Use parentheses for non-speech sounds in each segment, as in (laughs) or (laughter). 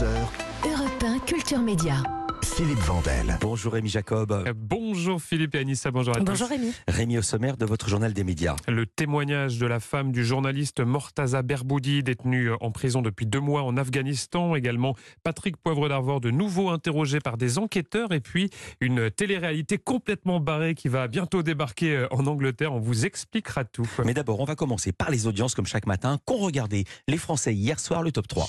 14h, Europe 1 Culture Média. Philippe Vandel. Bonjour Rémi Jacob. Euh, Bonjour Philippe et Anissa, bonjour à Bonjour tous. Rémi. Rémi au sommaire de votre journal des médias. Le témoignage de la femme du journaliste Mortaza Berboudi, détenu en prison depuis deux mois en Afghanistan. Également Patrick Poivre d'Arvor, de nouveau interrogé par des enquêteurs. Et puis une télé-réalité complètement barrée qui va bientôt débarquer euh, en Angleterre. On vous expliquera tout. Mais d'abord, on va commencer par les audiences comme chaque matin qu'ont regardé les Français hier soir le top 3.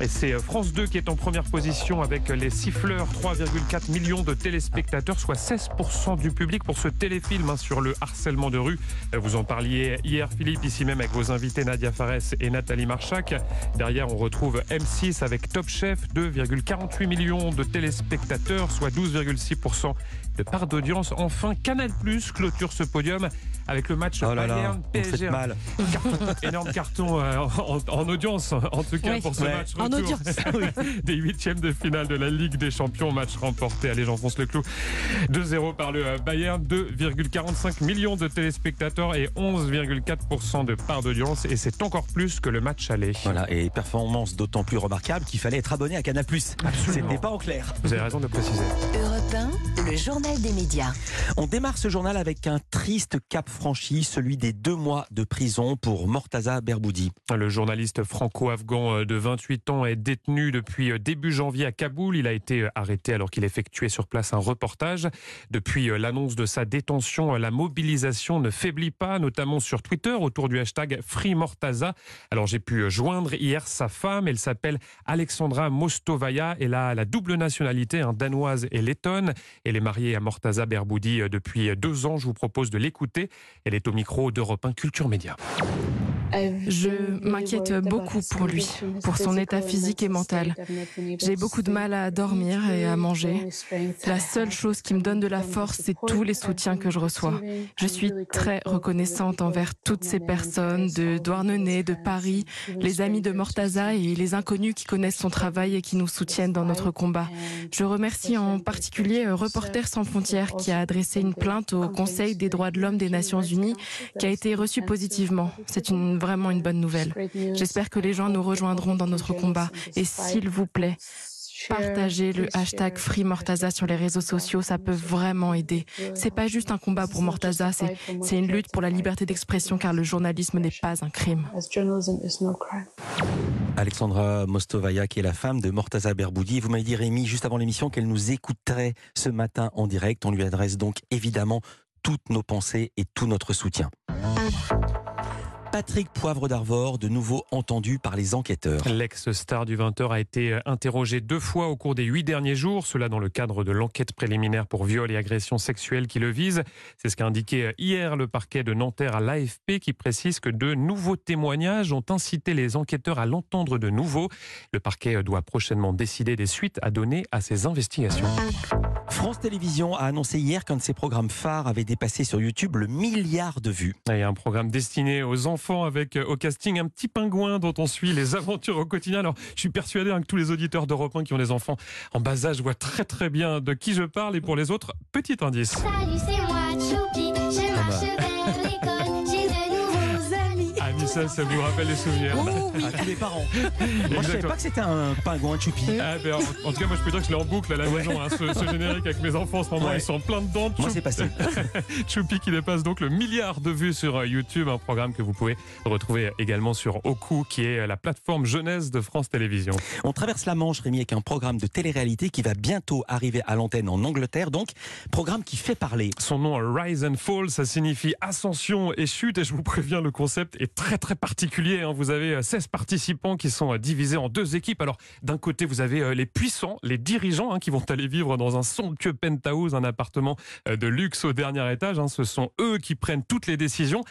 Et c'est euh, France 2 qui est en première position avec les siffleurs, 3,4 millions de téléspectateurs, soit 16% du public pour ce téléfilm hein, sur le harcèlement de rue. Euh, Vous en parliez hier Philippe, ici même avec vos invités Nadia Fares et Nathalie Marchak. Derrière, on retrouve M6 avec Top Chef, 2,48 millions de téléspectateurs, soit 12,6% de part d'audience. Enfin, Canal Plus clôture ce podium avec le match Oh là Bayern PSG. mal. Carton, (laughs) énorme carton euh, en, en audience, en tout cas Oui. pour ce Ouais. match En audience. (laughs) des huitièmes de finale de la Ligue des Champions. Match remporté, allez j'enfonce le clou, 2-0 par le euh, Bayern, 2,45 millions de téléspectateurs et 11,4% de part d'audience. Et c'est encore plus que le match aller. Voilà, et performance d'autant plus remarquable qu'il fallait être abonné à Canal+. C'était pas en clair. Vous avez raison de préciser. Europe 1, le journal des médias. On démarre ce journal avec un triste cap franchi, celui des deux mois de prison pour Mortaza Berboudi. Le journaliste franco-afghan euh, de 28 ans est détenu depuis euh, début janvier à Kaboul. Il a été euh, arrêté alors qu'il effectuait sur place un reportage. Depuis l'annonce de sa détention, la mobilisation ne faiblit pas, notamment sur Twitter autour du hashtag FreeMortaza. Alors j'ai pu joindre hier sa femme. Elle s'appelle Alexandra Mostovaya. Elle a la double nationalité, hein, danoise et lettonne. Elle est mariée à Mortaza Berboudi depuis deux ans. Je vous propose de l'écouter. Elle est au micro d'Europe 1 Culture Média. Je m'inquiète beaucoup pour lui, pour son état physique et mental. J'ai beaucoup de mal à dormir et à manger. La seule chose qui me donne de la force, c'est tous les soutiens que je reçois. Je suis très reconnaissante envers toutes ces personnes de Douarnenez, de Paris, les amis de Mortaza et les inconnus qui connaissent son travail et qui nous soutiennent dans notre combat. Je remercie en particulier euh, Reporters sans frontières qui a adressé une plainte au Conseil des droits de l'homme des Nations Unies qui a été reçue positivement. C'est une, vraiment une bonne nouvelle. J'espère que les gens nous rejoindront dans notre combat. Et s'il vous plaît, partagez le hashtag Free Mortaza sur les réseaux sociaux, ça peut vraiment aider. C'est pas juste un combat pour Mortaza, c'est une lutte pour la liberté d'expression car le journalisme n'est pas un crime. Alexandra Mostovaya, qui est la femme de Mortaza Berboudi. Vous m'avez dit, Rémi, juste avant l'émission, qu'elle nous écouterait ce matin en direct. On lui adresse donc évidemment toutes nos pensées et tout notre soutien. Patrick Poivre d'Arvor, de nouveau entendu par les enquêteurs. L'ex-star du 20h a été interrogé deux fois au cours des huit derniers jours, cela dans le cadre de l'enquête préliminaire pour viol et agression sexuelle qui le vise. C'est ce qu'a indiqué hier le parquet de Nanterre à l'AFP qui précise que de nouveaux témoignages ont incité les enquêteurs à l'entendre de nouveau. Le parquet doit prochainement décider des suites à donner à ces investigations. France Télévisions a annoncé hier qu'un de ses programmes phares avait dépassé sur YouTube le milliard de vues. Il y a un programme destiné aux enfants avec euh, au casting un petit pingouin dont on suit les (laughs) aventures au quotidien. Alors, je suis persuadé hein, que tous les auditeurs d'Europe 1 qui ont des enfants en bas âge voient très très bien de qui je parle. Et pour les autres, petit indice. Salut, c'est moi, Choupi. Anissa, ça vous rappelle les souvenirs À tous les parents. Moi, je savais pas que c'était un pingouin Choupi. Ah, ben, en, en tout cas, moi je peux dire que je l'ai en boucle à la maison, hein, ce, ce générique avec mes enfants en ce moment, Ouais. ils sont plein dedans. Moi, c'est passé. (laughs) Choupi qui dépasse donc le milliard de vues sur euh, YouTube, un programme que vous pouvez retrouver également sur Oku, qui est la plateforme jeunesse de France Télévisions. On traverse la Manche, Rémi, avec un programme de télé-réalité qui va bientôt arriver à l'antenne en Angleterre. Donc, programme qui fait parler. Son nom, Rise and Fall, ça signifie ascension et chute. Et je vous préviens, le concept est très très particulier. hein. Vous avez euh, 16 participants qui sont euh, divisés en deux équipes. Alors, d'un côté, vous avez euh, les puissants, les dirigeants, hein, qui vont aller vivre dans un somptueux penthouse, un appartement euh, de luxe au dernier étage. hein. Ce sont eux qui prennent toutes les décisions.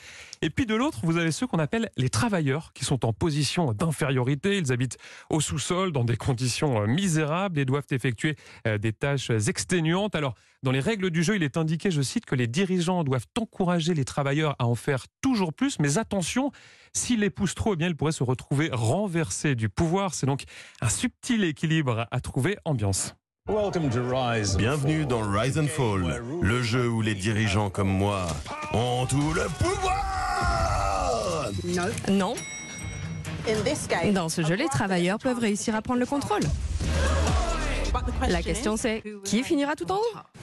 Et puis de l'autre, vous avez ceux qu'on appelle les travailleurs, qui sont en position d'infériorité. Ils habitent au sous-sol, dans des conditions euh, misérables et doivent effectuer euh, des tâches exténuantes. Alors, dans les règles du jeu, il est indiqué, je cite, que les dirigeants doivent encourager les travailleurs à en faire toujours plus. Mais attention, s'ils les poussent trop, eh bien, ils pourraient se retrouver renversés du pouvoir. C'est donc un subtil équilibre à trouver. Ambiance. Bienvenue dans Rise and Fall, le jeu où les dirigeants comme moi ont tout le pouvoir Non Dans ce jeu, les travailleurs peuvent réussir à prendre le contrôle. La question c'est, qui finira tout en haut?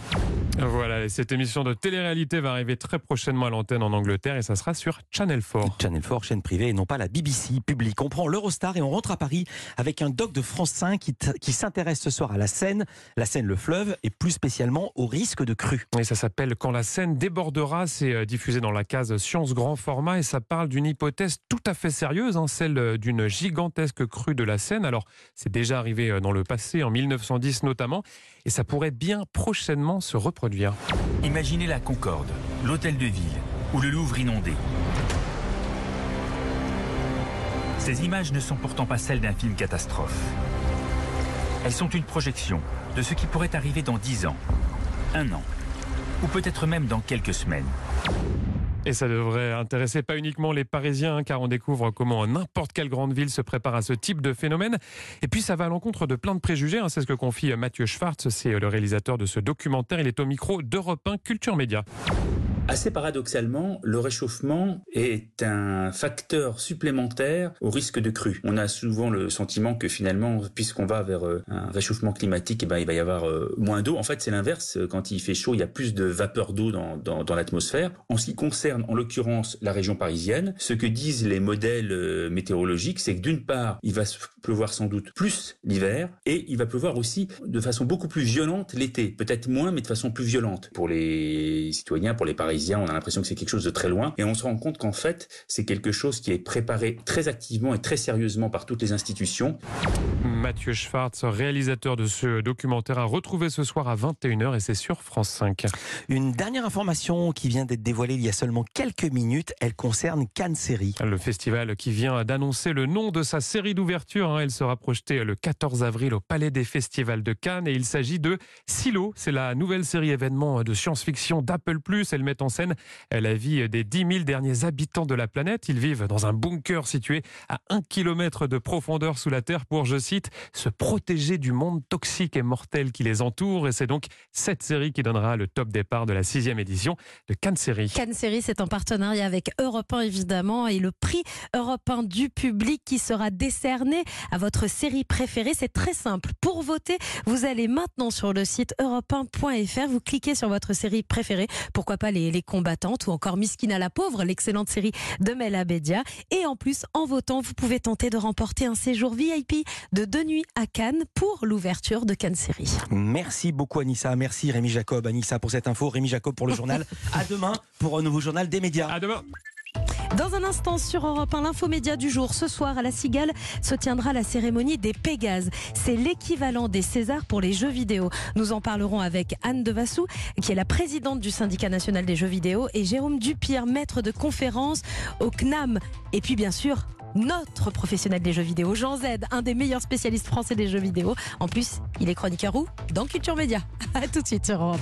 Voilà, et cette émission de télé-réalité va arriver très prochainement à l'antenne en Angleterre et ça sera sur Channel 4. Channel 4, chaîne privée et non pas la BBC publique. On prend l'Eurostar et on rentre à Paris avec un doc de France 5 qui, qui s'intéresse ce soir à la Seine, la Seine, le fleuve et plus spécialement au risque de crue. Et ça s'appelle Quand la Seine débordera, c'est euh, diffusé dans la case Science Grand Format et ça parle d'une hypothèse tout à fait sérieuse, hein, celle euh, d'une gigantesque crue de la Seine. Alors, c'est déjà arrivé euh, dans le passé, en 1910 notamment, et ça pourrait bien prochainement se reproduire. Imaginez la Concorde, l'hôtel de ville ou le Louvre inondé. Ces images ne sont pourtant pas celles d'un film catastrophe. Elles sont une projection de ce qui pourrait arriver dans 10 ans, un an, ou peut-être même dans quelques semaines. Et ça devrait intéresser pas uniquement les Parisiens, hein, car on découvre comment n'importe quelle grande ville se prépare à ce type de phénomène. Et puis ça va à l'encontre de plein de préjugés. hein, c'est ce que confie Mathieu Schwartz, c'est le réalisateur de ce documentaire. Il est au micro d'Europe 1 Culture Média. Assez paradoxalement, le réchauffement est un facteur supplémentaire au risque de crue. On a souvent le sentiment que finalement, puisqu'on va vers euh, un réchauffement climatique, eh ben, il va y avoir euh, moins d'eau. En fait, c'est l'inverse. Quand il fait chaud, il y a plus de vapeur d'eau dans, dans, l'atmosphère. En ce qui concerne, en l'occurrence, la région parisienne, ce que disent les modèles euh, météorologiques, c'est que d'une part, il va pleuvoir sans doute plus l'hiver et il va pleuvoir aussi de façon beaucoup plus violente l'été. Peut-être moins, mais de façon plus violente. Pour les citoyens, pour les Parisiens, on a l'impression que c'est quelque chose de très loin et on se rend compte qu'en fait, c'est quelque chose qui est préparé très activement et très sérieusement par toutes les institutions. Mathieu Schwartz, réalisateur de ce documentaire, a retrouvé ce soir à 21h et c'est sur France 5. Une dernière information qui vient d'être dévoilée il y a seulement quelques minutes, elle concerne Cannes Série. Le festival qui vient d'annoncer le nom de sa série d'ouverture, hein, elle sera projetée le 14 avril au Palais des Festivals de Cannes et il s'agit de Silo. C'est la nouvelle série événement de science-fiction d'Apple+. Elle met en scène la vie des 10 000 derniers habitants de la planète. Ils vivent dans un bunker situé à un kilomètre de profondeur sous la Terre pour, je cite, se protéger du monde toxique et mortel qui les entoure. Et c'est donc cette série qui donnera le top départ de la sixième édition de Cannes Série. Cannes Série, c'est en partenariat avec Europe 1 évidemment et le prix Europe 1 du public qui sera décerné à votre série préférée. C'est très simple. Pour voter, vous allez maintenant sur le site europe1.fr, vous cliquez sur votre série préférée, pourquoi pas les, les combattantes ou encore Miskina la pauvre, l'excellente série de Mel Abedia. Et en plus, en votant, vous pouvez tenter de remporter un séjour VIP de deux nuits à Cannes pour l'ouverture de Cannes Série. Merci beaucoup Anissa, merci Rémi Jacob, Anissa pour cette info, Rémi Jacob pour le journal. (laughs) à demain pour un nouveau journal des médias. À demain. Dans un instant sur Europe 1, l'infomédia du jour. Ce soir à la Cigale se tiendra la cérémonie des Pégases. C'est l'équivalent des Césars pour les jeux vidéo. Nous en parlerons avec Anne Devassou, qui est la présidente du syndicat national des jeux vidéo, et Jérôme Dupire, maître de conférence au CNAM. Et puis bien sûr, notre professionnel des jeux vidéo, Jean Z, un des meilleurs spécialistes français des jeux vidéo. En plus, il est chroniqueur où Dans Culture Média. (laughs) À tout de suite sur Europe 1.